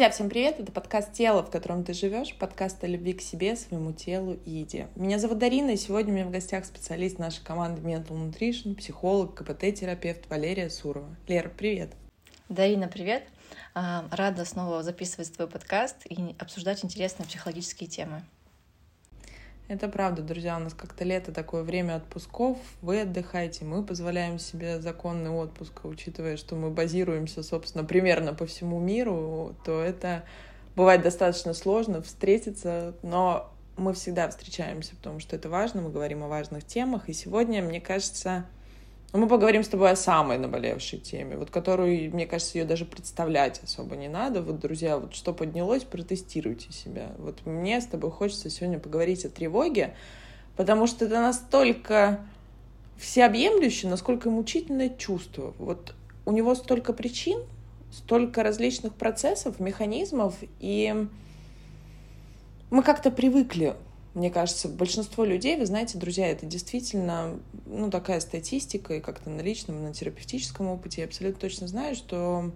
Друзья, всем привет! Это подкаст «Тело, в котором ты живешь», подкаст о любви к себе, своему телу и еде. Меня зовут Дарина, и сегодня у меня в гостях специалист нашей команды Mental Nutrition, психолог, КПТ-терапевт Валерия Сурова. Лера, привет! Дарина, привет! А, рада снова записывать твой подкаст и обсуждать интересные психологические темы. Это правда, друзья, у нас как-то лето такое время отпусков, вы отдыхаете, мы позволяем себе законный отпуск, учитывая, что мы базируемся, собственно, примерно по всему миру, то это бывает достаточно сложно встретиться, но мы всегда встречаемся, потому что это важно, мы говорим о важных темах, и сегодня, мне кажется, но мы поговорим с тобой о самой наболевшей теме, вот которую, мне кажется, ее даже представлять особо не надо. Вот, друзья, вот что поднялось, протестируйте себя. Вот мне с тобой хочется сегодня поговорить о тревоге, потому что это настолько всеобъемлющее, насколько мучительное чувство. Вот у него столько причин, столько различных процессов, механизмов, и мы как-то привыкли мне кажется, большинство людей, вы знаете, друзья, это действительно ну, такая статистика, и как-то на личном, на терапевтическом опыте я абсолютно точно знаю, что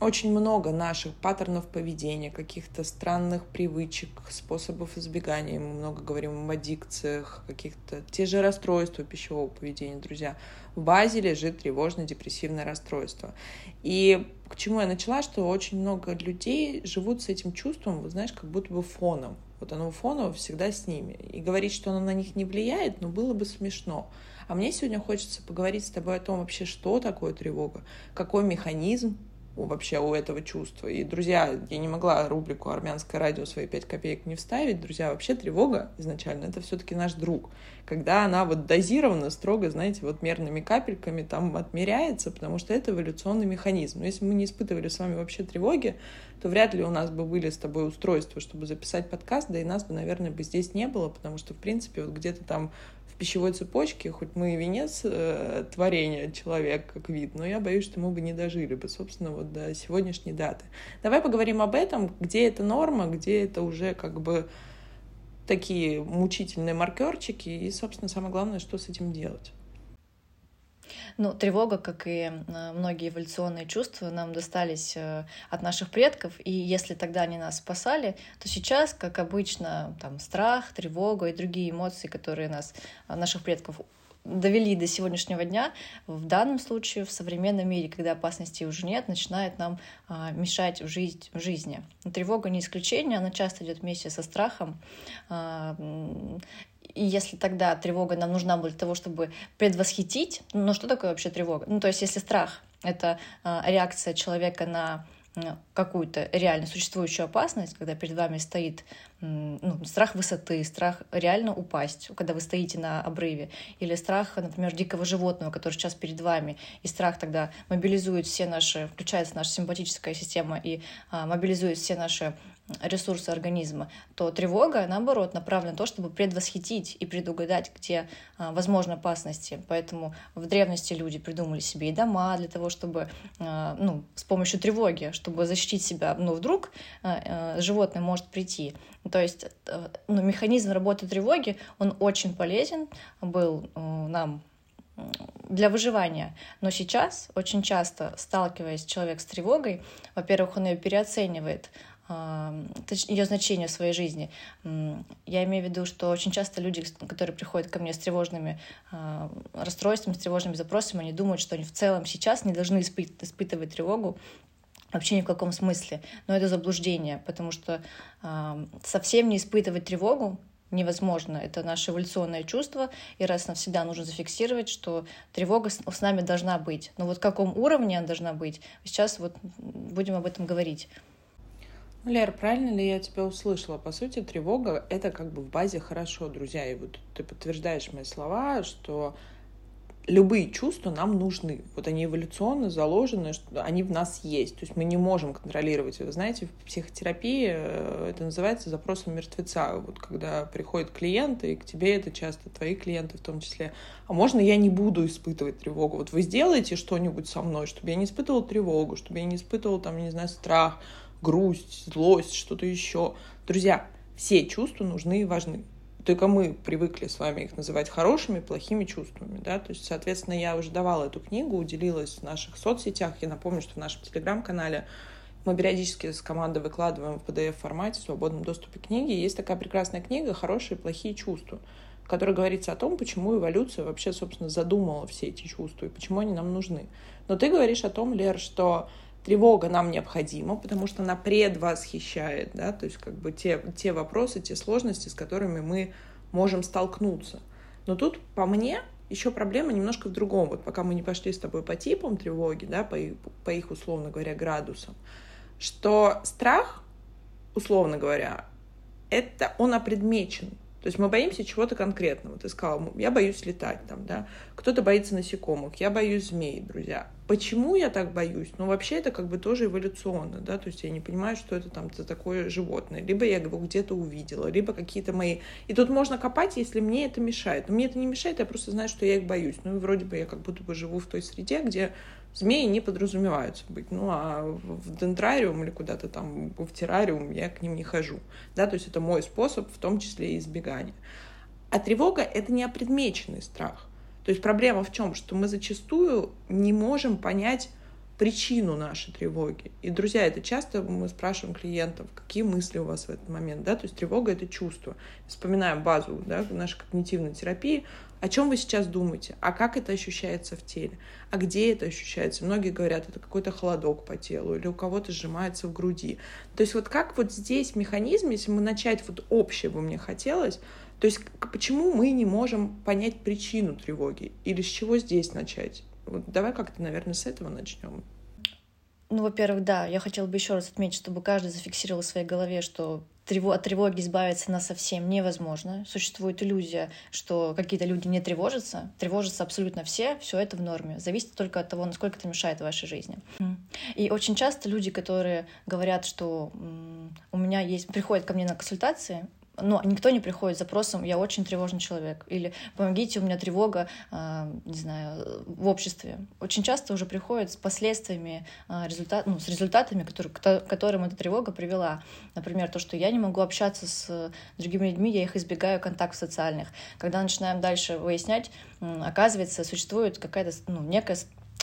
очень много наших паттернов поведения, каких-то странных привычек, способов избегания. Мы много говорим об аддикциях, каких-то... Те же расстройства пищевого поведения, друзья. В базе лежит тревожно-депрессивное расстройство. И к чему я начала, что очень много людей живут с этим чувством, вот знаешь, как будто бы фоном. Вот оно фоново всегда с ними. И говорить, что оно на них не влияет, ну, было бы смешно. А мне сегодня хочется поговорить с тобой о том вообще, что такое тревога, какой механизм вообще у этого чувства. И, друзья, я не могла рубрику «Армянское радио» свои пять копеек не вставить. Друзья, вообще тревога изначально — это все таки наш друг. Когда она вот дозирована строго, знаете, вот мерными капельками там отмеряется, потому что это эволюционный механизм. Но если мы не испытывали с вами вообще тревоги, то вряд ли у нас бы были с тобой устройства, чтобы записать подкаст, да и нас бы, наверное, бы здесь не было, потому что, в принципе, вот где-то там в пищевой цепочке, хоть мы и венец э, творения человек как вид, но я боюсь, что мы бы не дожили бы, собственно, вот до сегодняшней даты. Давай поговорим об этом, где это норма, где это уже как бы такие мучительные маркерчики, и, собственно, самое главное, что с этим делать. Ну, тревога, как и многие эволюционные чувства, нам достались э, от наших предков, и если тогда они нас спасали, то сейчас, как обычно, там страх, тревога и другие эмоции, которые нас, э, наших предков довели до сегодняшнего дня, в данном случае в современном мире, когда опасности уже нет, начинает нам а, мешать в, в жизни. Но тревога не исключение, она часто идет вместе со страхом. А, и если тогда тревога нам нужна для того, чтобы предвосхитить, ну что такое вообще тревога? Ну то есть если страх — это а, реакция человека на какую-то реально существующую опасность, когда перед вами стоит ну, страх высоты, страх реально упасть, когда вы стоите на обрыве, или страх, например, дикого животного, который сейчас перед вами, и страх тогда мобилизует все наши, включается наша симпатическая система и а, мобилизует все наши ресурсы организма, то тревога, наоборот, направлена на то, чтобы предвосхитить и предугадать, где а, возможны опасности. Поэтому в древности люди придумали себе и дома для того, чтобы а, ну, с помощью тревоги, чтобы защитить себя, ну, вдруг а, а, животное может прийти. То есть а, ну, механизм работы тревоги, он очень полезен был а, нам для выживания. Но сейчас очень часто, сталкиваясь человек с тревогой, во-первых, он ее переоценивает, ее значение в своей жизни. Я имею в виду, что очень часто люди, которые приходят ко мне с тревожными а, расстройствами, с тревожными запросами, они думают, что они в целом сейчас не должны испытывать тревогу, вообще ни в каком смысле. Но это заблуждение, потому что совсем не испытывать тревогу невозможно. Это наше эволюционное чувство, и раз навсегда нужно зафиксировать, что тревога с нами должна быть. Но вот в каком уровне она должна быть, сейчас вот будем об этом говорить. Лер, правильно ли я тебя услышала? По сути, тревога — это как бы в базе хорошо, друзья. И вот ты подтверждаешь мои слова, что любые чувства нам нужны. Вот они эволюционно заложены, что они в нас есть. То есть мы не можем контролировать. Вы знаете, в психотерапии э, это называется запросом мертвеца. Вот когда приходит клиент, и к тебе это часто твои клиенты в том числе. А можно я не буду испытывать тревогу? Вот вы сделаете что-нибудь со мной, чтобы я не испытывал тревогу, чтобы я не испытывал, там, не знаю, страх, грусть, злость, что-то еще. Друзья, все чувства нужны и важны. Только мы привыкли с вами их называть хорошими, плохими чувствами, да, то есть, соответственно, я уже давала эту книгу, уделилась в наших соцсетях, я напомню, что в нашем телеграм-канале Мы периодически с командой выкладываем в PDF-формате в свободном доступе книги. Есть такая прекрасная книга «Хорошие и плохие чувства», в которой говорится о том, почему эволюция вообще, собственно, задумала все эти чувства и почему они нам нужны. Но ты говоришь о том, Лер, что тревога нам необходима, потому что она предвосхищает, да, то есть как бы те, те вопросы, те сложности, с которыми мы можем столкнуться. Но тут, по мне, еще проблема немножко в другом. Вот пока мы не пошли с тобой по типам тревоги, да, по по их условно говоря, градусам, что страх, условно говоря, это он опредмечен. То есть мы боимся чего-то конкретного. Ты сказал, я боюсь летать там, да. Кто-то боится насекомых, я боюсь змей, друзья. Почему я так боюсь? Ну, вообще это как бы тоже эволюционно, да, то есть я не понимаю, что это там за такое животное. Либо я его где-то увидела, либо какие-то мои... И тут можно копать, если мне это мешает. Но мне это не мешает, я просто знаю, что я их боюсь. Ну, и вроде бы я как будто бы живу в той среде, где змеи не подразумеваются быть. Ну, а в дендрариум или куда-то там в террариум я к ним не хожу. Да, то есть это мой способ, в том числе и избегания. А тревога — это не опредмеченный страх. То есть проблема в чем? Что мы зачастую не можем понять причину нашей тревоги. И, друзья, это часто мы спрашиваем клиентов, какие мысли у вас в этот момент, да, то есть тревога — это чувство. Вспоминаем базу, да, нашей когнитивной терапии, о чем вы сейчас думаете, а как это ощущается в теле, а где это ощущается. Многие говорят, это какой-то холодок по телу, или у кого-то сжимается в груди. То есть вот как вот здесь механизм, если мы начать вот общее бы мне хотелось, то есть почему мы не можем понять причину тревоги, или с чего здесь начать? Вот давай как-то, наверное, с этого начнем. Ну, во-первых, да, я хотела бы еще раз отметить, чтобы каждый зафиксировал в своей голове, что от тревоги избавиться на совсем невозможно. Существует иллюзия, что какие-то люди не тревожатся. Тревожатся абсолютно все, все это в норме. Зависит только от того, насколько это мешает вашей жизни. И очень часто люди, которые говорят, что у меня есть, приходят ко мне на консультации, но никто не приходит с запросом «я очень тревожный человек» или «помогите, у меня тревога, э, не знаю, в обществе». Очень часто уже приходят с последствиями, э, результат, ну, с результатами, которые, к которым эта тревога привела. Например, то, что я не могу общаться с другими людьми, я их избегаю контактов социальных. Когда начинаем дальше выяснять, оказывается, существует какая-то ну, некая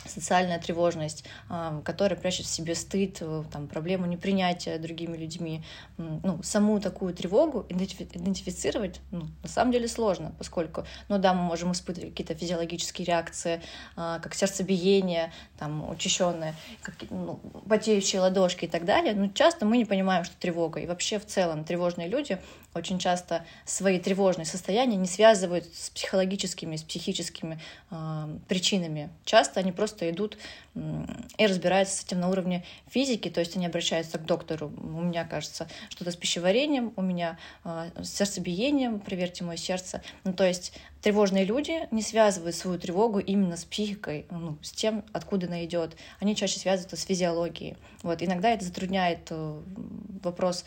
социальная тревожность, а, которая прячет в себе стыд, э, там, проблему непринятия другими людьми. Ну, саму такую тревогу идентифицировать ну, на самом деле сложно, поскольку, ну да, мы можем испытывать какие-то физиологические реакции, а, как сердцебиение, там, учащенное, как, ну, потеющие ладошки и так далее, но часто мы не понимаем, что тревога. И вообще в целом тревожные люди очень часто свои тревожные состояния не связывают с психологическими, с психическими э, причинами. Часто они просто идут э, и разбираются с этим на уровне физики, то есть они обращаются к доктору. У меня, кажется, что-то с пищеварением, у меня э, с сердцебиением, проверьте мое сердце. Ну, то есть тревожные люди не связывают свою тревогу именно с психикой, ну, с тем, откуда она идет. Они чаще связывают это с физиологией. Вот. Иногда это затрудняет э, вопрос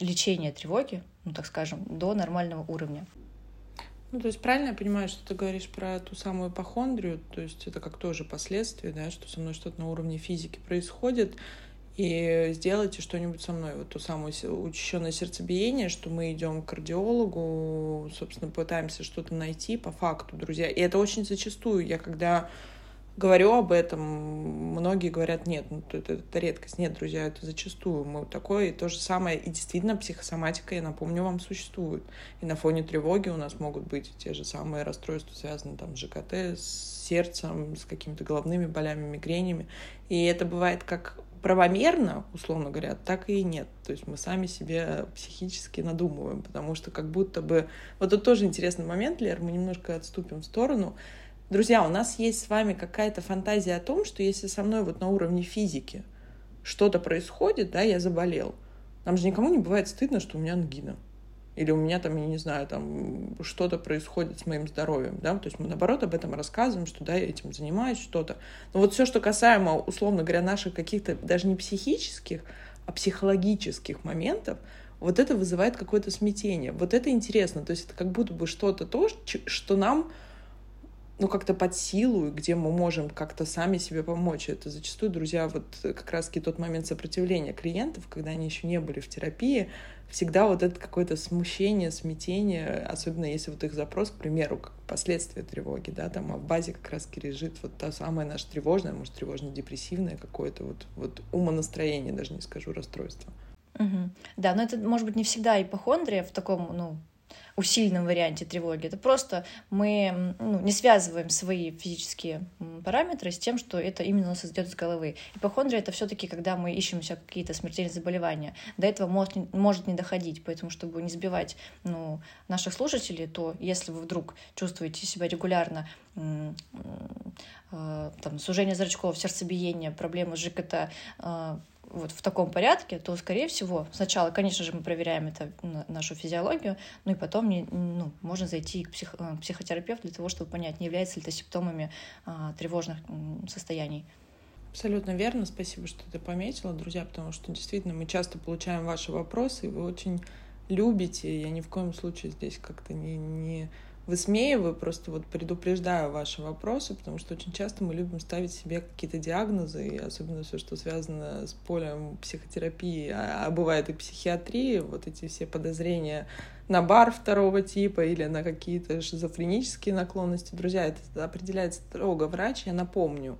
лечения тревоги, ну, так скажем, до нормального уровня. Ну, то есть правильно я понимаю, что ты говоришь про ту самую ипохондрию, то есть это как тоже последствие, да, что со мной что-то на уровне физики происходит, и сделайте что-нибудь со мной. Вот то самое учащенное сердцебиение, что мы идем к кардиологу, собственно, пытаемся что-то найти по факту, друзья. И это очень зачастую. Я когда говорю об этом, многие говорят, нет, ну это, это редкость. Нет, друзья, это зачастую. Мы такое, и то же самое. И действительно, психосоматика, я напомню вам, существует. И на фоне тревоги у нас могут быть те же самые расстройства, связанные там с ЖКТ, с сердцем, с какими-то головными болями, мигренями. И это бывает как правомерно, условно говоря, так и нет. То есть мы сами себе психически надумываем, потому что как будто бы... Вот тут тоже интересный момент, Лер, мы немножко отступим в сторону. Друзья, у нас есть с вами какая-то фантазия о том, что если со мной вот на уровне физики что-то происходит, да, я заболел, нам же никому не бывает стыдно, что у меня ангина или у меня там, я не знаю, там что-то происходит с моим здоровьем, да, то есть мы наоборот об этом рассказываем, что да, я этим занимаюсь, что-то. Но вот все, что касаемо, условно говоря, наших каких-то даже не психических, а психологических моментов, вот это вызывает какое-то смятение. Вот это интересно, то есть это как будто бы что-то то, что нам ну, как-то под силу, где мы можем как-то сами себе помочь. Это зачастую, друзья, вот как раз-таки тот момент сопротивления клиентов, когда они еще не были в терапии, всегда вот это какое-то смущение, смятение, особенно если вот их запрос, к примеру, как последствия тревоги, да, там, а в базе как раз лежит вот та самая наша тревожная, может, тревожно-депрессивное какое-то вот, вот умонастроение, даже не скажу, расстройство. Угу. Да, но это может быть не всегда ипохондрия в таком, ну, усиленном варианте тревоги. Это просто мы ну, не связываем свои физические параметры с тем, что это именно у нас идет из головы. Ипохондрия — это все таки когда мы ищем себя какие-то смертельные заболевания. До этого может, может не доходить, поэтому, чтобы не сбивать ну, наших слушателей, то если вы вдруг чувствуете себя регулярно э, там, сужение зрачков, сердцебиение, проблемы с ЖКТ, вот в таком порядке, то, скорее всего, сначала, конечно же, мы проверяем это нашу физиологию, ну и потом не, ну, можно зайти к, псих, э, психотерапевту для того, чтобы понять, не является ли это симптомами а, тревожных состояний. Абсолютно верно. Спасибо, что ты пометила, друзья, потому что действительно мы часто получаем ваши вопросы, и вы очень любите. Я ни в коем случае здесь как-то не, не высмеиваю, просто вот предупреждаю ваши вопросы, потому что очень часто мы любим ставить себе какие-то диагнозы, и особенно все, что связано с полем психотерапии, а, а бывает и психиатрии, вот эти все подозрения на бар второго типа или на какие-то шизофренические наклонности. Друзья, это определяет строго врач, я напомню.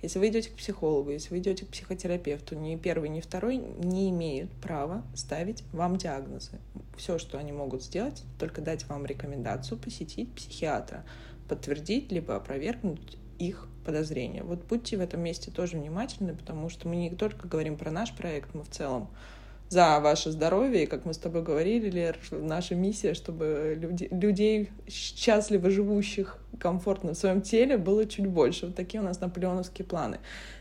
Если вы идете к психологу, если вы идете к психотерапевту, ни первый, ни второй не имеют права ставить вам диагнозы. Все, что они могут сделать, только дать вам рекомендацию посетить психиатра, подтвердить либо опровергнуть их подозрения. Вот будьте в этом месте тоже внимательны, потому что мы не только говорим про наш проект, мы в целом за ваше здоровье. И, как мы с тобой говорили, Лер, наша миссия, чтобы люди, людей, счастливо живущих комфортно в своем теле, было чуть больше. Вот такие у нас наполеоновские планы.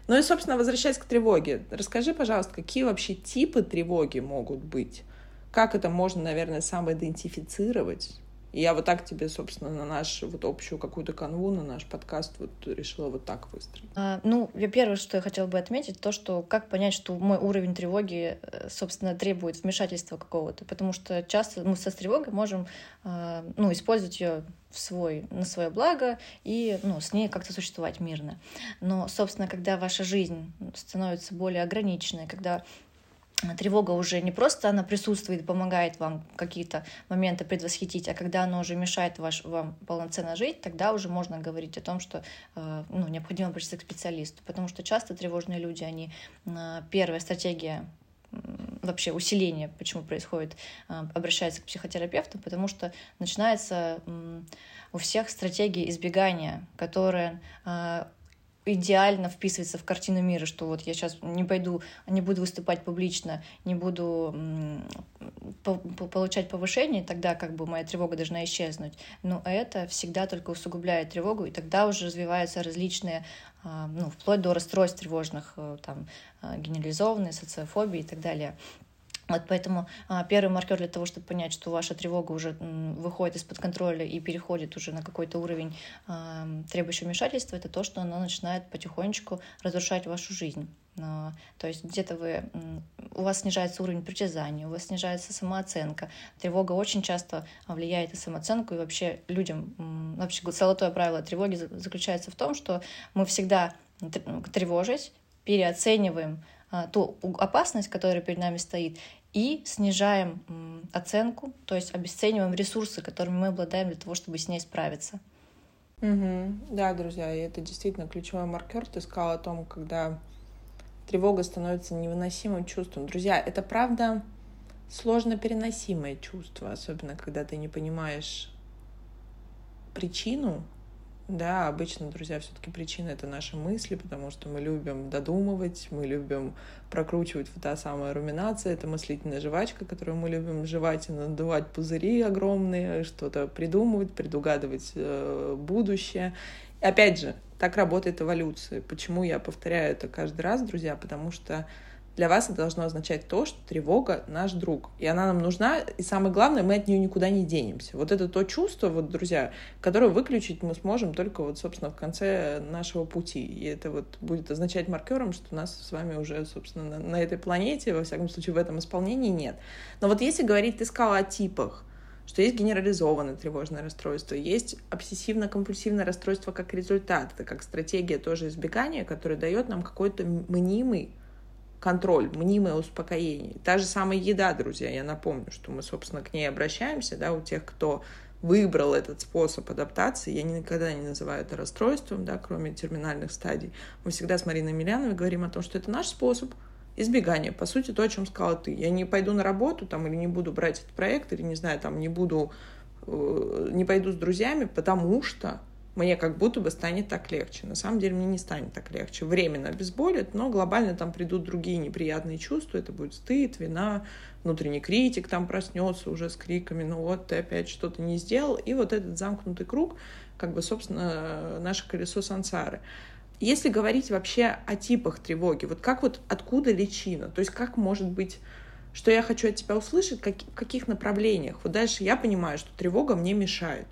Ну и, собственно, возвращаясь к тревоге. Расскажи, пожалуйста, какие вообще типы тревоги могут быть? Как это можно, наверное, самоидентифицировать? И я вот так тебе, собственно, на нашу вот общую какую-то канву, на наш подкаст вот решила вот так выстроить. А, ну, первое, что я хотела бы отметить, то, что как понять, что мой уровень тревоги, э, собственно, требует вмешательства какого-то, потому что часто мы со тревогой можем, а, ну, использовать ее в свой, на свое благо и ну, с ней как-то существовать мирно. Но, собственно, когда ваша жизнь становится более ограниченной, когда тревога уже не просто она присутствует помогает вам какие-то моменты предвосхитить, а когда она уже мешает ваш, вам полноценно жить, тогда уже можно говорить о том, что э, ну, необходимо обратиться к специалисту. Потому что часто тревожные люди, они э, первая стратегия вообще усиление, почему происходит, э, обращается к психотерапевту, потому что начинается у всех стратегия избегания, которая идеально вписывается в картину мира, что вот я сейчас не пойду, не буду выступать публично, не буду получать повышение, тогда как бы моя тревога должна исчезнуть. Но это всегда только усугубляет тревогу, и тогда уже развиваются различные, а, ну, вплоть до расстройств тревожных, э, там, а, генерализованные, социофобии и так далее. Вот поэтому а, первый маркер для того, чтобы понять, что ваша тревога уже выходит из-под контроля и переходит уже на какой-то уровень а, требующего вмешательства, это то, что она начинает потихонечку разрушать вашу жизнь. А, то есть где-то вы, у вас снижается уровень притязания, у вас снижается самооценка. Тревога очень часто влияет на самооценку, и вообще людям, вообще золотое правило тревоги заключается в том, что мы всегда тревожась, переоцениваем ту опасность, которая перед нами стоит, и снижаем оценку, то есть обесцениваем ресурсы, которыми мы обладаем для того, чтобы с ней справиться. Угу. Да, друзья, и это действительно ключевой маркер. Ты сказала о том, когда тревога становится невыносимым чувством. Друзья, это правда сложно переносимое чувство, особенно когда ты не понимаешь причину да, обычно, друзья, все-таки причина это наши мысли, потому что мы любим додумывать, мы любим прокручивать вот та самая руминация, это мыслительная жвачка, которую мы любим жевать и надувать пузыри огромные, что-то придумывать, предугадывать э, будущее. И опять же, так работает эволюция. Почему я повторяю это каждый раз, друзья? Потому что для вас это должно означать то, что тревога наш друг. И она нам нужна, и самое главное, мы от нее никуда не денемся. Вот это то чувство, вот, друзья, которое выключить мы сможем только вот, собственно, в конце нашего пути. И это вот будет означать маркером, что нас с вами уже, собственно, на, на этой планете, во всяком случае, в этом исполнении нет. Но вот если говорить, ты сказала о типах, что есть генерализованное тревожное расстройство, есть обсессивно-компульсивное расстройство как результат, это как стратегия тоже избегания, которая дает нам какой-то мнимый контроль, мнимое успокоение. Та же самая еда, друзья, я напомню, что мы, собственно, к ней обращаемся, да, у тех, кто выбрал этот способ адаптации, я никогда не называю это расстройством, да, кроме терминальных стадий. Мы всегда с Мариной Миляновой говорим о том, что это наш способ избегания, по сути, то, о чем сказала ты. Я не пойду на работу там, или не буду брать этот проект, или, не знаю, там, не буду, э, не пойду с друзьями, потому что мне как будто бы станет так легче. На самом деле мне не станет так легче. Временно обезболит, но глобально там придут другие неприятные чувства. Это будет стыд, вина, внутренний критик там проснется уже с криками, ну вот ты опять что-то не сделал. И вот этот замкнутый круг, как бы, собственно, наше колесо сансары. Если говорить вообще о типах тревоги, вот как вот откуда личина? То есть как может быть что я хочу от тебя услышать, как, в каких направлениях. Вот дальше я понимаю, что тревога мне мешает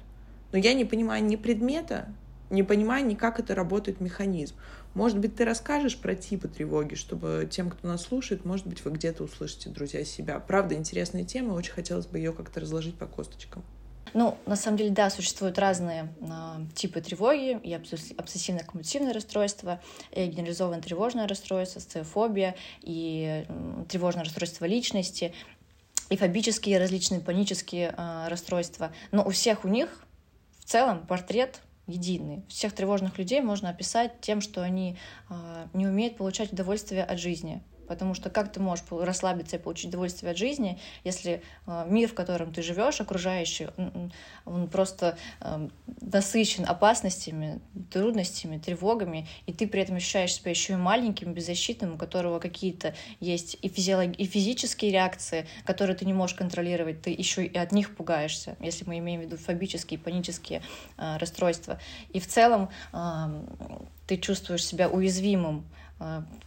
но я не понимаю ни предмета, не понимаю ни как это работает механизм. Может быть, ты расскажешь про типы тревоги, чтобы тем, кто нас слушает, может быть, вы где-то услышите, друзья, себя. Правда, интересная тема, очень хотелось бы ее как-то разложить по косточкам. Ну, на самом деле, да, существуют разные э, типы тревоги, и обсессивно-компульсивное расстройство, и генерализованное тревожное расстройство, сциофобия, и э, тревожное расстройство личности, и фобические различные панические э, расстройства. Но у всех у них в целом портрет единый. Всех тревожных людей можно описать тем, что они э, не умеют получать удовольствие от жизни. Потому что как ты можешь расслабиться и получить удовольствие от жизни, если э, мир, в котором ты живешь, окружающий, он просто э, насыщен опасностями, трудностями, тревогами, и ты при этом ощущаешь себя еще и маленьким, беззащитным, у которого какие-то есть и, физиолог... и физические реакции, которые ты не можешь контролировать, ты еще и от них пугаешься, если мы имеем в виду фобические, панические э, расстройства. И в целом э, ты чувствуешь себя уязвимым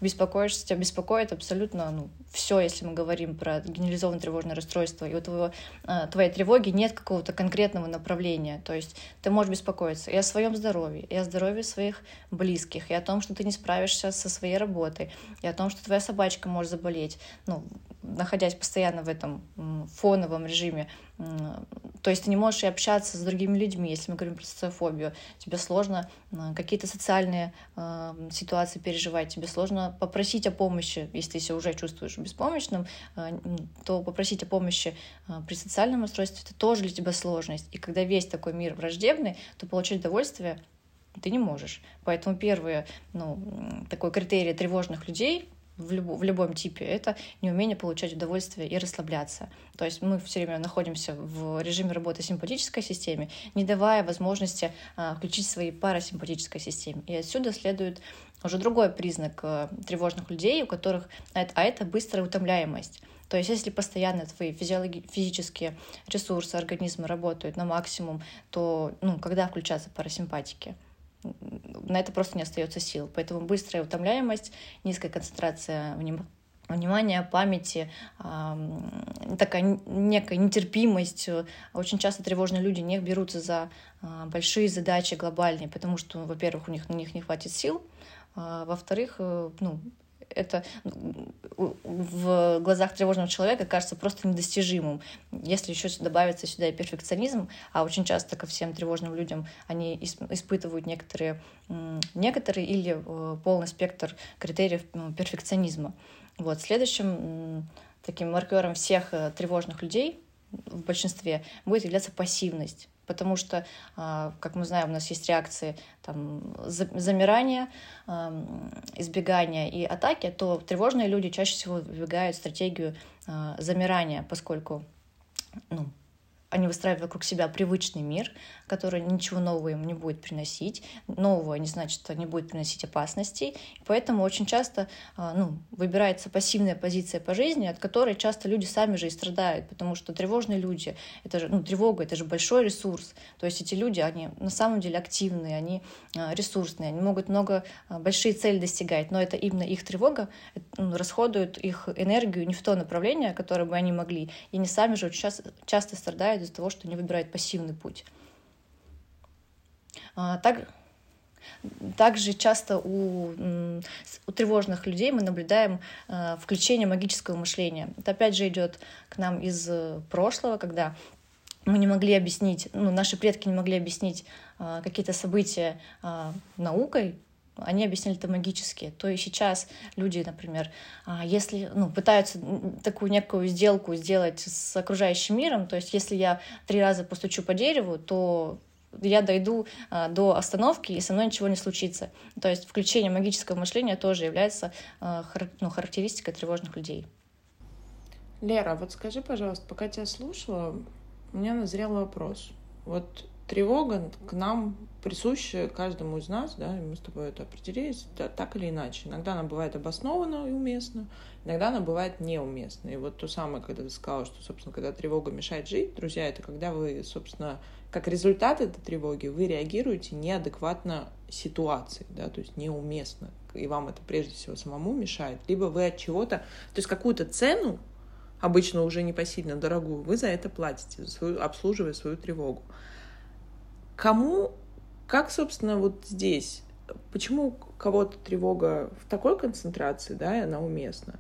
беспокоишься, тебя беспокоит абсолютно ну, все, если мы говорим про генерализованное тревожное расстройство, и у твоего, а, твоей тревоги нет какого-то конкретного направления. То есть ты можешь беспокоиться и о своем здоровье, и о здоровье своих близких, и о том, что ты не справишься со своей работой, и о том, что твоя собачка может заболеть. Ну, находясь постоянно в этом фоновом режиме, то есть ты не можешь и общаться с другими людьми, если мы говорим про социофобию, тебе сложно какие-то социальные э, ситуации переживать, тебе сложно попросить о помощи, если ты уже чувствуешь беспомощным, э, то попросить о помощи э, при социальном расстройстве это тоже для тебя сложность. И когда весь такой мир враждебный, то получать удовольствие ты не можешь. Поэтому первый ну, такой критерий тревожных людей в, люб, в любом типе, это неумение получать удовольствие и расслабляться. То есть мы все время находимся в режиме работы симпатической системе, не давая возможности а, включить свои парасимпатической системе. И отсюда следует уже другой признак а, тревожных людей, у которых, это, а это быстрая утомляемость. То есть если постоянно твои физиологи- физические ресурсы организма работают на максимум, то ну, когда включаться парасимпатики? На это просто не остается сил. Поэтому быстрая утомляемость, низкая концентрация внимания, памяти, такая некая нетерпимость. Очень часто тревожные люди не берутся за а, большие задачи глобальные, потому что, во-первых, у них на них не хватит сил, а, во-вторых, э, ну, это в глазах тревожного человека кажется просто недостижимым. Если еще добавится сюда и перфекционизм, а очень часто ко всем тревожным людям они испытывают некоторые, некоторые или э, полный спектр критериев перфекционизма. Вот. Следующим таким маркером всех э, тревожных людей в большинстве будет являться пассивность потому что, а, как мы знаем, у нас есть реакции там, замирания, избегания и атаки, то тревожные люди чаще всего выбегают стратегию а, замирания, поскольку ну, они выстраивают вокруг себя привычный мир, который ничего нового им не будет приносить. Нового не значит, что не будет приносить опасностей. Поэтому очень часто а, ну, выбирается пассивная позиция по жизни, от которой часто люди сами же и страдают, потому что тревожные люди, это же, ну, тревога — это же большой ресурс. То есть эти люди, они на самом деле активные, они а, ресурсные, они могут много, а, большие цели достигать, но это именно их тревога ну, расходует их энергию не в то направление, которое бы они могли, и они сами же очень часто страдают страдают из-за того, что они выбирают пассивный путь. А, так, также часто у, у тревожных людей мы наблюдаем э, включение магического мышления. Это опять же идет к нам из прошлого, когда мы не могли объяснить, ну, наши предки не могли объяснить э, какие-то события э, наукой, они объясняли это магически. То и сейчас люди, например, а, если ну, пытаются такую некую сделку сделать с окружающим миром, то есть если я три раза постучу по дереву, то я дойду а, до остановки, и со мной ничего не случится. То есть включение магического мышления тоже является а, ну, характеристикой тревожных людей. Лера, вот скажи, пожалуйста, пока тебя слушала, у меня назрел вопрос. Вот тревога к нам присуща каждому из нас, да, и мы с тобой это определились, да, так или иначе. Иногда она бывает обоснована и уместна, иногда она бывает неуместна. И вот то самое, когда ты сказала, что, собственно, когда тревога мешает жить, друзья, это когда вы, собственно, как результат этой тревоги, вы реагируете неадекватно ситуации, да, то есть неуместно, и вам это прежде всего самому мешает, либо вы от чего-то, то есть какую-то цену, обычно уже непосильно дорогую, вы за это платите, за свою, обслуживая свою тревогу. Кому, как, собственно, вот здесь, почему у кого-то тревога в такой концентрации, да, и она уместна,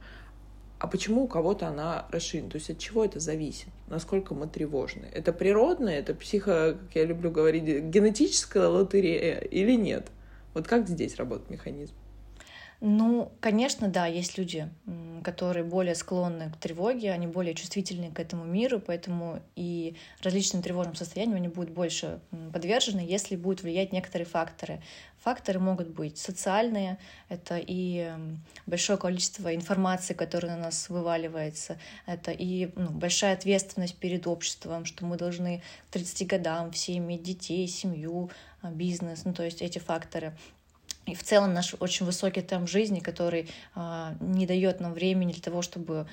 а почему у кого-то она расширена? То есть от чего это зависит? Насколько мы тревожны? Это природное, это психо, как я люблю говорить, генетическая лотерея или нет? Вот как здесь работает механизм? Ну, конечно, да, есть люди, которые более склонны к тревоге, они более чувствительны к этому миру, поэтому и различным тревожным состояниям они будут больше подвержены, если будут влиять некоторые факторы. Факторы могут быть социальные, это и большое количество информации, которая на нас вываливается, это и ну, большая ответственность перед обществом, что мы должны к 30 годам все иметь детей, семью, а, бизнес, ну то есть эти факторы и в целом наш очень высокий темп жизни, который э, не дает нам времени для того, чтобы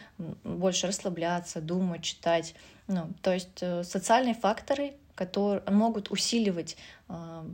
больше расслабляться, думать, читать. Ну, то есть э, социальные факторы, которые могут усиливать э,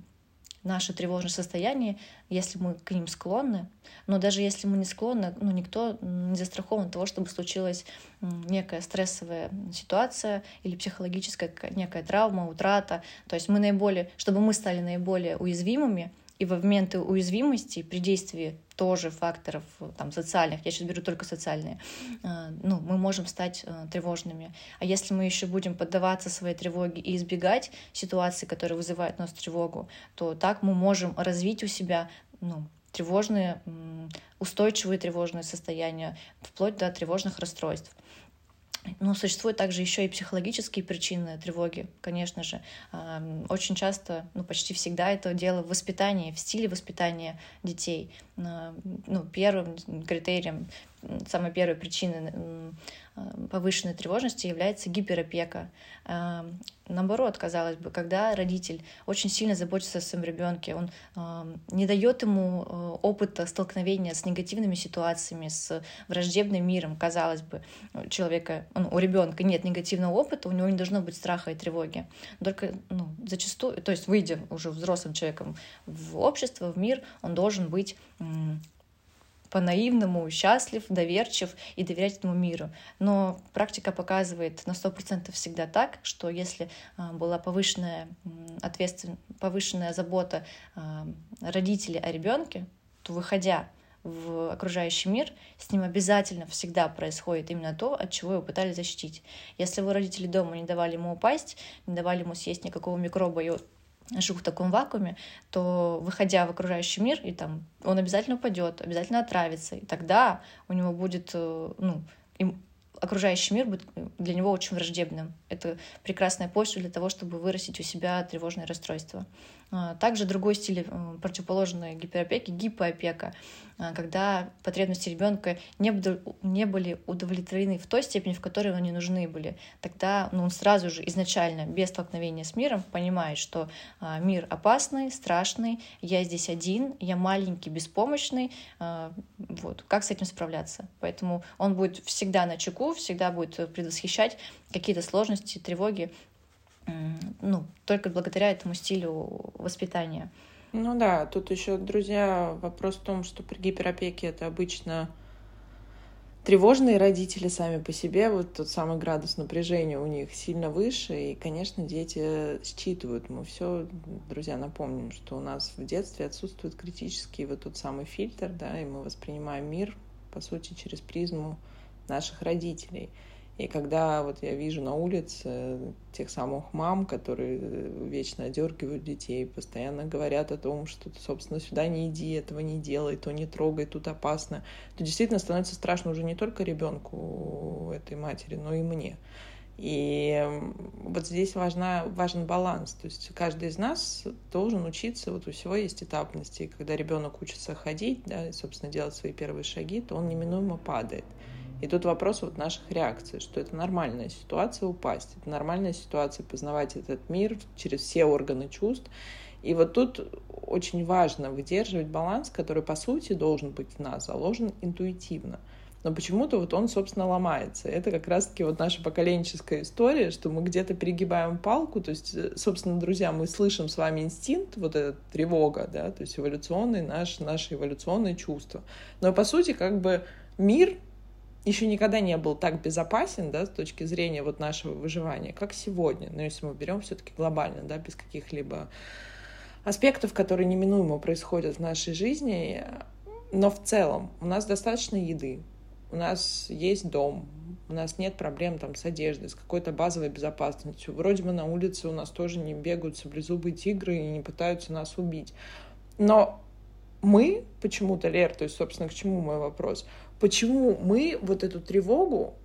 наше тревожное состояние, если мы к ним склонны. Но даже если мы не склонны, ну, никто не застрахован от того, чтобы случилась некая стрессовая ситуация или психологическая некая травма, утрата. То есть мы наиболее, чтобы мы стали наиболее уязвимыми, и в моменты уязвимости при действии тоже факторов там, социальных, я сейчас беру только социальные, э, ну, мы можем стать э, тревожными. А если мы еще будем поддаваться своей тревоге и избегать ситуаций, которые вызывают нас тревогу, то так мы можем развить у себя ну, тревожные, устойчивые тревожные состояния, вплоть до тревожных расстройств. Но существуют также еще и психологические причины тревоги, конечно же. Очень часто, ну почти всегда это дело в воспитании, в стиле воспитания детей. Ну, первым критерием, самой первой причиной повышенной тревожности является гиперопека. Наоборот, казалось бы, когда родитель очень сильно заботится о своем ребенке, он не дает ему э, опыта столкновения с негативными ситуациями, с враждебным миром, казалось бы, у человека, ну, у ребенка нет негативного опыта, у него не должно быть страха и тревоги. Только ну, зачастую, то есть выйдя уже взрослым человеком в общество, в мир, он должен быть по-наивному счастлив, доверчив и доверять этому миру. Но практика показывает на 100% всегда так, что если а, была повышенная ответственность, повышенная забота а, родителей о ребенке, то выходя в окружающий мир, с ним обязательно всегда происходит именно то, от чего его пытались защитить. Если вы родители дома не давали ему упасть, не давали ему съесть никакого микроба, и жил в таком вакууме, то выходя в окружающий мир, и там он обязательно упадет, обязательно отравится, и тогда у него будет, э, ну, им, окружающий мир будет для него очень враждебным. Это прекрасная почва для того, чтобы вырастить у себя тревожное расстройство. А, также другой стиль э, противоположной гиперопеки — гипоопека, а, когда потребности ребенка не, не были удовлетворены в той степени, в которой они нужны были. Тогда ну, он сразу же изначально, без столкновения с миром, понимает, что а, мир опасный, страшный, я здесь один, я маленький, беспомощный. Вот. Как с этим справляться? Поэтому он будет всегда на чеку, всегда будет предвосхищать какие-то сложности, тревоги, ну, только благодаря этому стилю воспитания. Ну да, тут еще, друзья, вопрос в том, что при гиперопеке это обычно тревожные родители сами по себе, вот тот самый градус напряжения у них сильно выше, и, конечно, дети считывают. Мы все, друзья, напомним, что у нас в детстве отсутствует критический вот тот самый фильтр, да, и мы воспринимаем мир, по сути, через призму наших родителей. И когда вот я вижу на улице тех самых мам, которые вечно одергивают детей, постоянно говорят о том, что, собственно, сюда не иди, этого не делай, то не трогай, тут опасно, то действительно становится страшно уже не только ребенку этой матери, но и мне. И вот здесь важна, важен баланс. То есть каждый из нас должен учиться, вот у всего есть этапности. И когда ребенок учится ходить, да, и, собственно, делать свои первые шаги, то он неминуемо падает. И тут вопрос вот наших реакций, что это нормальная ситуация упасть, это нормальная ситуация познавать этот мир через все органы чувств. И вот тут очень важно выдерживать баланс, который, по сути, должен быть в нас заложен интуитивно – но почему-то вот он, собственно, ломается. Это как раз-таки вот наша поколенческая история, что мы где-то перегибаем палку, то есть, э, собственно, друзья, мы слышим с вами инстинкт, вот эта тревога, да, то есть эволюционный наш, наше эволюционное чувство. Но, по сути, как бы мир еще никогда не был так безопасен, да, с точки зрения вот нашего выживания, как сегодня. Но если мы берем все-таки глобально, да, без каких-либо аспектов, которые неминуемо происходят в нашей жизни, но в целом у нас достаточно еды, у нас есть дом, у нас нет проблем там с одеждой, с какой-то базовой безопасностью. Вроде бы на улице у нас тоже не бегают саблезубые тигры и не пытаются нас убить. Но мы почему-то, Лер, то есть, собственно, к чему мой вопрос, почему мы вот эту тревогу,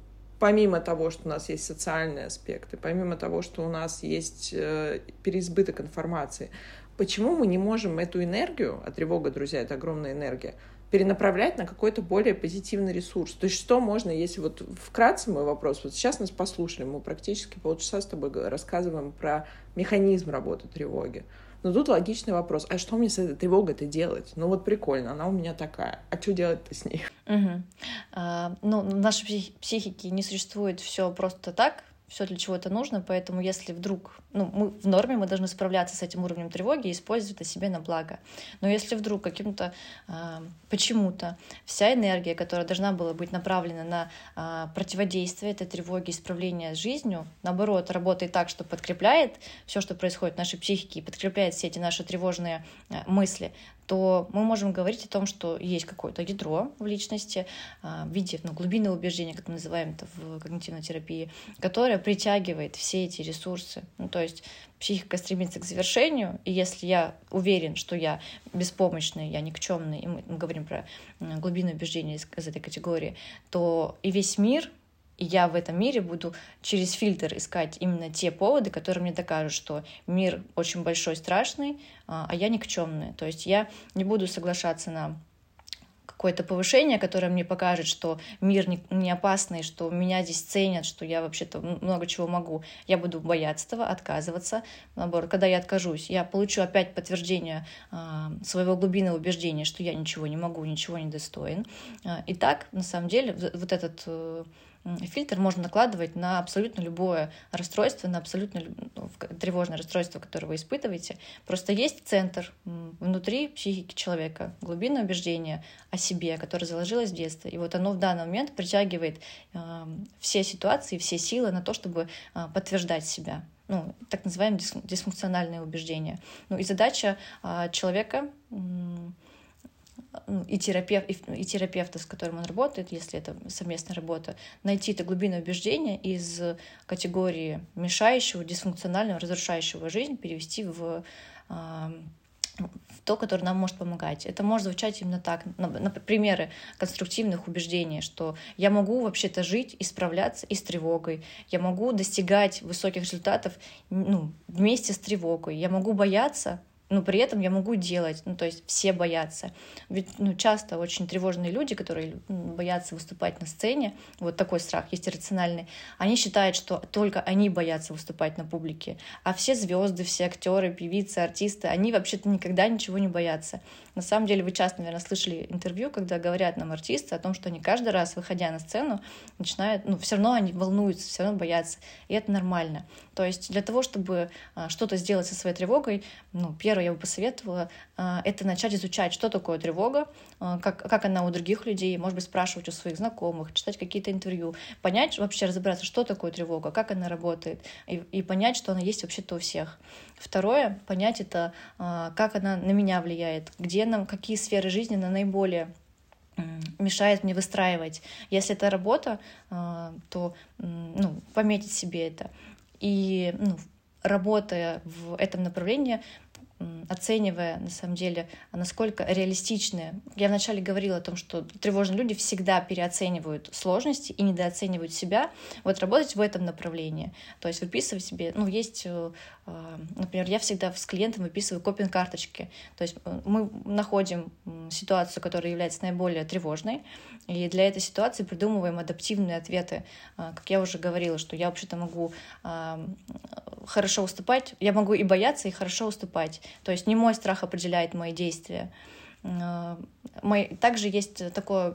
помимо того, что у нас есть социальные аспекты, помимо того, что у нас есть э, переизбыток информации, почему мы не можем эту энергию, а тревога, друзья, это огромная энергия, перенаправлять на какой-то более позитивный ресурс. То есть что можно, если вот вкратце мой вопрос, вот сейчас нас послушали, мы практически полчаса с тобой рассказываем про механизм работы тревоги. Но тут логичный вопрос, а что мне с этой тревогой-то делать? Ну вот прикольно, она у меня такая, а что делать-то с ней? Угу. А, ну, в нашей психике не существует все просто так, все для чего это нужно, поэтому если вдруг, ну, мы в норме, мы должны справляться с этим уровнем тревоги и использовать это себе на благо. Но если вдруг каким-то, э, почему-то вся энергия, которая должна была быть направлена на э, противодействие этой тревоге, исправление с жизнью, наоборот, работает так, что подкрепляет все, что происходит в нашей психике, и подкрепляет все эти наши тревожные э, мысли, то мы можем говорить о том, что есть какое-то ядро в личности в виде ну, глубинного убеждения, как мы называем это в когнитивной терапии, которое притягивает все эти ресурсы. Ну, то есть психика стремится к завершению, и если я уверен, что я беспомощный, я никчемный, и мы, говорим про глубинное убеждение из, из этой категории, то и весь мир и я в этом мире буду через фильтр искать именно те поводы, которые мне докажут, что мир очень большой, страшный, а, а я никчемный. То есть я не буду соглашаться на какое-то повышение, которое мне покажет, что мир не опасный, что меня здесь ценят, что я вообще-то много чего могу. Я буду бояться этого, отказываться. Наоборот, когда я откажусь, я получу опять подтверждение э, своего глубинного убеждения, что я ничего не могу, ничего не достоин. Э, и так, на самом деле, вот этот э, фильтр можно накладывать на абсолютно любое расстройство, на абсолютно ну, тревожное расстройство, которое вы испытываете. Просто есть центр внутри психики человека, глубинное убеждение о себе, которое заложилось в детстве. И вот оно в данный момент притягивает э, все ситуации, все силы на то, чтобы э, подтверждать себя. Ну, так называемые дисфункциональные убеждения. Ну, и задача э, человека и, терапевт, и, и терапевта, с которым он работает, если это совместная работа, найти это глубинное убеждение из категории мешающего, дисфункционального, разрушающего жизнь, перевести в в то, которое нам может помогать. Это может звучать именно так, на примеры конструктивных убеждений, что я могу вообще-то жить и справляться и с тревогой, я могу достигать высоких результатов ну, вместе с тревогой, я могу бояться, но при этом я могу делать, ну, то есть все боятся. Ведь, ну, часто очень тревожные люди, которые боятся выступать на сцене, вот такой страх есть иррациональный, они считают, что только они боятся выступать на публике, а все звезды, все актеры, певицы, артисты, они вообще-то никогда ничего не боятся. На самом деле вы часто, наверное, слышали интервью, когда говорят нам артисты о том, что они каждый раз, выходя на сцену, начинают, ну, все равно они волнуются, все равно боятся, и это нормально. То есть для того, чтобы а, что-то сделать со своей тревогой, ну, первое, я бы посоветовала, а, это начать изучать, что такое тревога, а, как, как она у других людей, может быть, спрашивать у своих знакомых, читать какие-то интервью, понять, вообще разобраться, что такое тревога, как она работает, и, и понять, что она есть вообще-то у всех. Второе, понять это, как она на меня влияет, где нам, какие сферы жизни она наиболее мешает мне выстраивать. Если это работа, то ну, пометить себе это. И ну, работая в этом направлении, оценивая, на самом деле, насколько реалистичны. Я вначале говорила о том, что тревожные люди всегда переоценивают сложности и недооценивают себя. Вот работать в этом направлении. То есть выписывать себе, ну, есть, э, э, например, я всегда с клиентом выписываю копинг-карточки. То есть э, мы находим ситуацию, которая является наиболее тревожной, и для этой ситуации придумываем адаптивные ответы. Как я уже говорила, что я вообще-то могу хорошо уступать, я могу и бояться, и хорошо уступать. То есть не мой страх определяет мои действия. Э, также есть такой,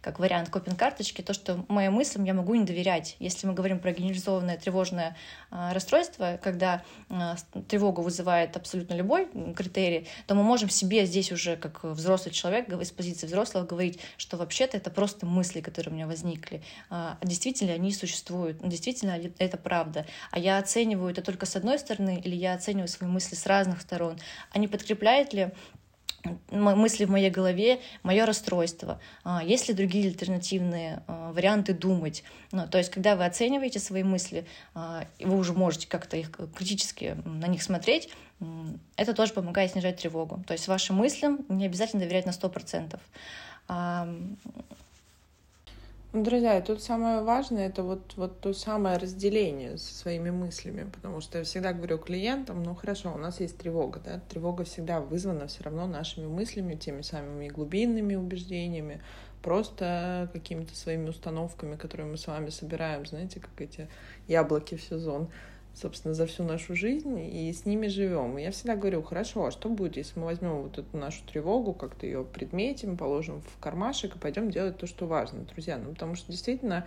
как вариант копинг-карточки, то, что моим мыслям я могу не доверять. Если мы говорим про генерализованное тревожное а, расстройство, когда а, тревогу вызывает абсолютно любой критерий, то мы можем себе здесь уже, как взрослый человек, из позиции взрослого говорить, что вообще-то это просто мысли, которые у меня возникли. А, действительно, они существуют, действительно, это правда. А я оцениваю это только с одной стороны, или я оцениваю свои мысли с разных сторон. А не подкрепляет ли мысли в моей голове, мое расстройство, а, есть ли другие альтернативные а, варианты думать. Ну, то есть, когда вы оцениваете свои мысли, а, вы уже можете как-то их критически на них смотреть, это тоже помогает снижать тревогу. То есть вашим мыслям не обязательно доверять на 100%. Ну, друзья, тут самое важное это вот, вот то самое разделение со своими мыслями, потому что я всегда говорю клиентам, ну хорошо, у нас есть тревога, да, тревога всегда вызвана все равно нашими мыслями, теми самыми глубинными убеждениями, просто какими-то своими установками, которые мы с вами собираем, знаете, как эти яблоки в сезон собственно, за всю нашу жизнь, и с ними живем. И я всегда говорю, хорошо, а что будет, если мы возьмем вот эту нашу тревогу, как-то ее предметим, положим в кармашек и пойдем делать то, что важно, друзья. Ну, потому что действительно,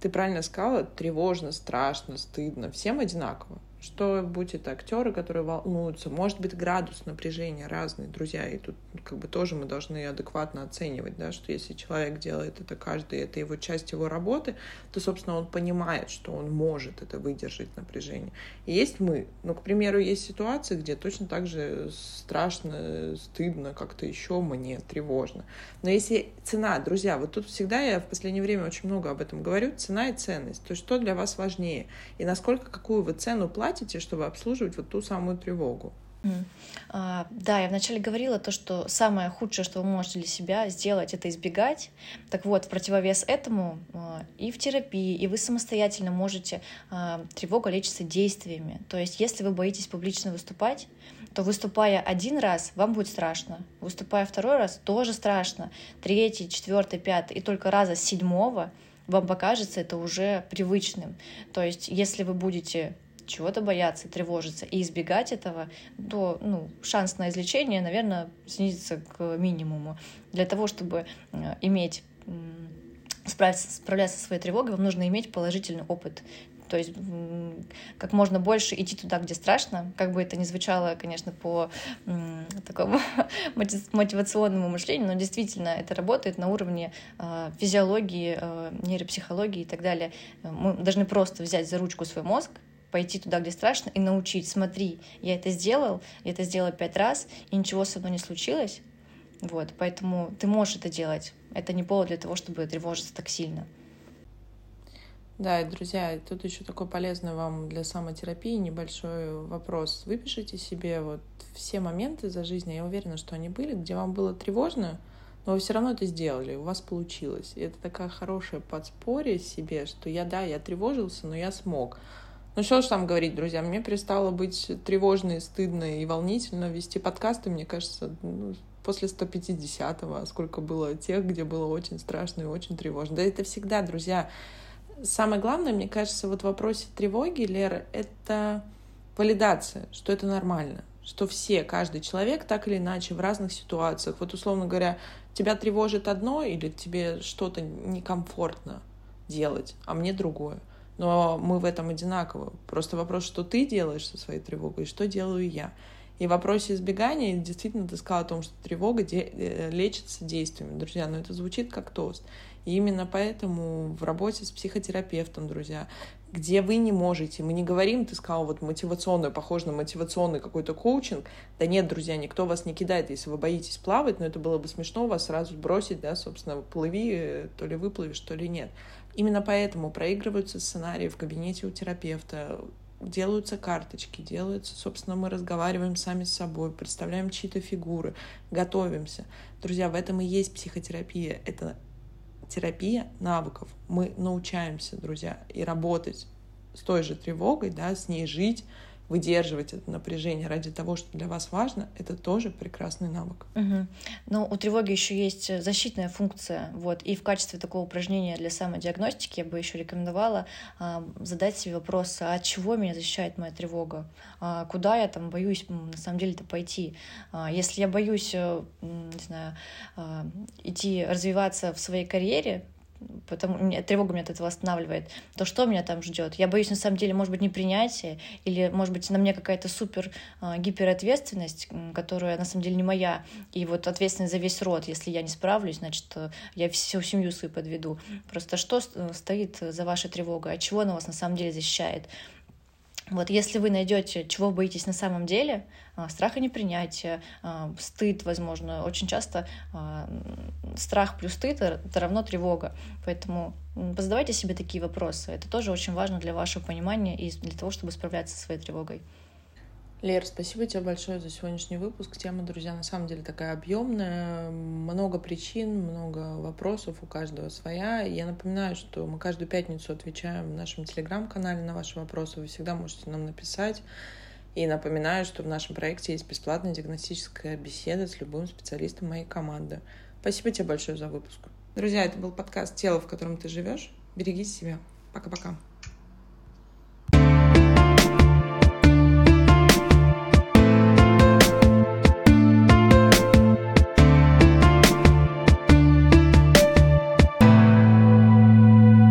ты правильно сказала, тревожно, страшно, стыдно, всем одинаково что будь это актеры, которые волнуются, может быть градус напряжения разный, друзья, и тут как бы тоже мы должны адекватно оценивать, да, что если человек делает это каждый, это его часть его работы, то, собственно, он понимает, что он может это выдержать напряжение. И есть мы, ну, к примеру, есть ситуации, где точно так же страшно, стыдно, как-то еще мне тревожно. Но если цена, друзья, вот тут всегда я в последнее время очень много об этом говорю, цена и ценность, то есть что для вас важнее, и насколько, какую вы цену платите, платите, чтобы обслуживать вот ту самую тревогу. Mm. А, да, я вначале говорила то, что самое худшее, что вы можете для себя сделать, это избегать. Так вот, в противовес этому а, и в терапии, и вы самостоятельно можете а, тревога лечиться действиями. То есть, если вы боитесь публично выступать, то выступая один раз, вам будет страшно. Выступая второй раз, тоже страшно. Третий, четвертый, пятый, и только раза с седьмого вам покажется это уже привычным. То есть, если вы будете чего-то бояться, тревожиться и избегать этого, то ну, шанс на излечение, наверное, снизится к минимуму. Для того, чтобы э, иметь справиться, справляться со своей тревогой, вам нужно иметь положительный опыт. То есть как можно больше идти туда, где страшно, как бы это ни звучало, конечно, по такому мотивационному мышлению, но действительно это работает на уровне э, физиологии, э, нейропсихологии и так далее. Мы должны просто взять за ручку свой мозг, пойти туда, где страшно, и научить, смотри, я это сделал, я это сделал пять раз, и ничего со мной не случилось. Вот, поэтому ты можешь это делать. Это не повод для того, чтобы тревожиться так сильно. Да, и, друзья, тут еще такой полезный вам для самотерапии небольшой вопрос. Выпишите себе вот все моменты за жизнь, я уверена, что они были, где вам было тревожно, но вы все равно это сделали, у вас получилось. И это такая хорошая подспорье себе, что я, да, я тревожился, но я смог. Ну что ж там говорить, друзья, мне перестало быть тревожно и стыдно и волнительно вести подкасты, мне кажется, ну, после 150-го, сколько было тех, где было очень страшно и очень тревожно. Да это всегда, друзья. Самое главное, мне кажется, вот в вопросе тревоги, Лера, это валидация, что это нормально, что все, каждый человек так или иначе в разных ситуациях, вот условно говоря, тебя тревожит одно или тебе что-то некомфортно делать, а мне другое но мы в этом одинаковы. Просто вопрос, что ты делаешь со своей тревогой, и что делаю я. И в вопросе избегания, действительно, ты сказала о том, что тревога де- э, лечится действиями. Друзья, но ну это звучит как тост. И именно поэтому в работе с психотерапевтом, друзья, где вы не можете. Мы не говорим, ты сказал, вот мотивационный, похож на мотивационный какой-то коучинг. Да нет, друзья, никто вас не кидает, если вы боитесь плавать, но это было бы смешно вас сразу бросить, да, собственно, плыви, то ли выплывешь, то ли нет. Именно поэтому проигрываются сценарии в кабинете у терапевта, делаются карточки, делаются, собственно, мы разговариваем сами с собой, представляем чьи-то фигуры, готовимся. Друзья, в этом и есть психотерапия. Это терапия навыков. Мы научаемся, друзья, и работать с той же тревогой, да, с ней жить, выдерживать это напряжение ради того, что для вас важно, это тоже прекрасный навык. Угу. Но у тревоги еще есть защитная функция. Вот. И в качестве такого упражнения для самодиагностики я бы еще рекомендовала а, задать себе вопрос, а от чего меня защищает моя тревога? А, куда я там боюсь на самом деле-то пойти? А, если я боюсь, э, не знаю, а, идти развиваться в своей карьере, потому тревога меня от этого останавливает, то что меня там ждет? Я боюсь, на самом деле, может быть, непринятие, или, может быть, на мне какая-то супер э, гиперответственность, которая на самом деле не моя, и вот ответственность за весь род, если я не справлюсь, значит, э, я всю семью свою подведу. Просто что э, стоит за вашей тревогой, от чего она вас на самом деле защищает? Вот если вы найдете, чего боитесь на самом деле, а, страха непринятия, а, стыд, возможно, очень часто а, страх плюс стыд — это равно тревога. Поэтому задавайте себе такие вопросы. Это тоже очень важно для вашего понимания и для того, чтобы справляться со своей тревогой. Лер, спасибо тебе большое за сегодняшний выпуск. Тема, друзья, на самом деле такая объемная. Много причин, много вопросов, у каждого своя. Я напоминаю, что мы каждую пятницу отвечаем в нашем телеграм-канале на ваши вопросы. Вы всегда можете нам написать. И напоминаю, что в нашем проекте есть бесплатная диагностическая беседа с любым специалистом моей команды. Спасибо тебе большое за выпуск. Друзья, это был подкаст «Тело, в котором ты живешь». Береги себя. Пока-пока.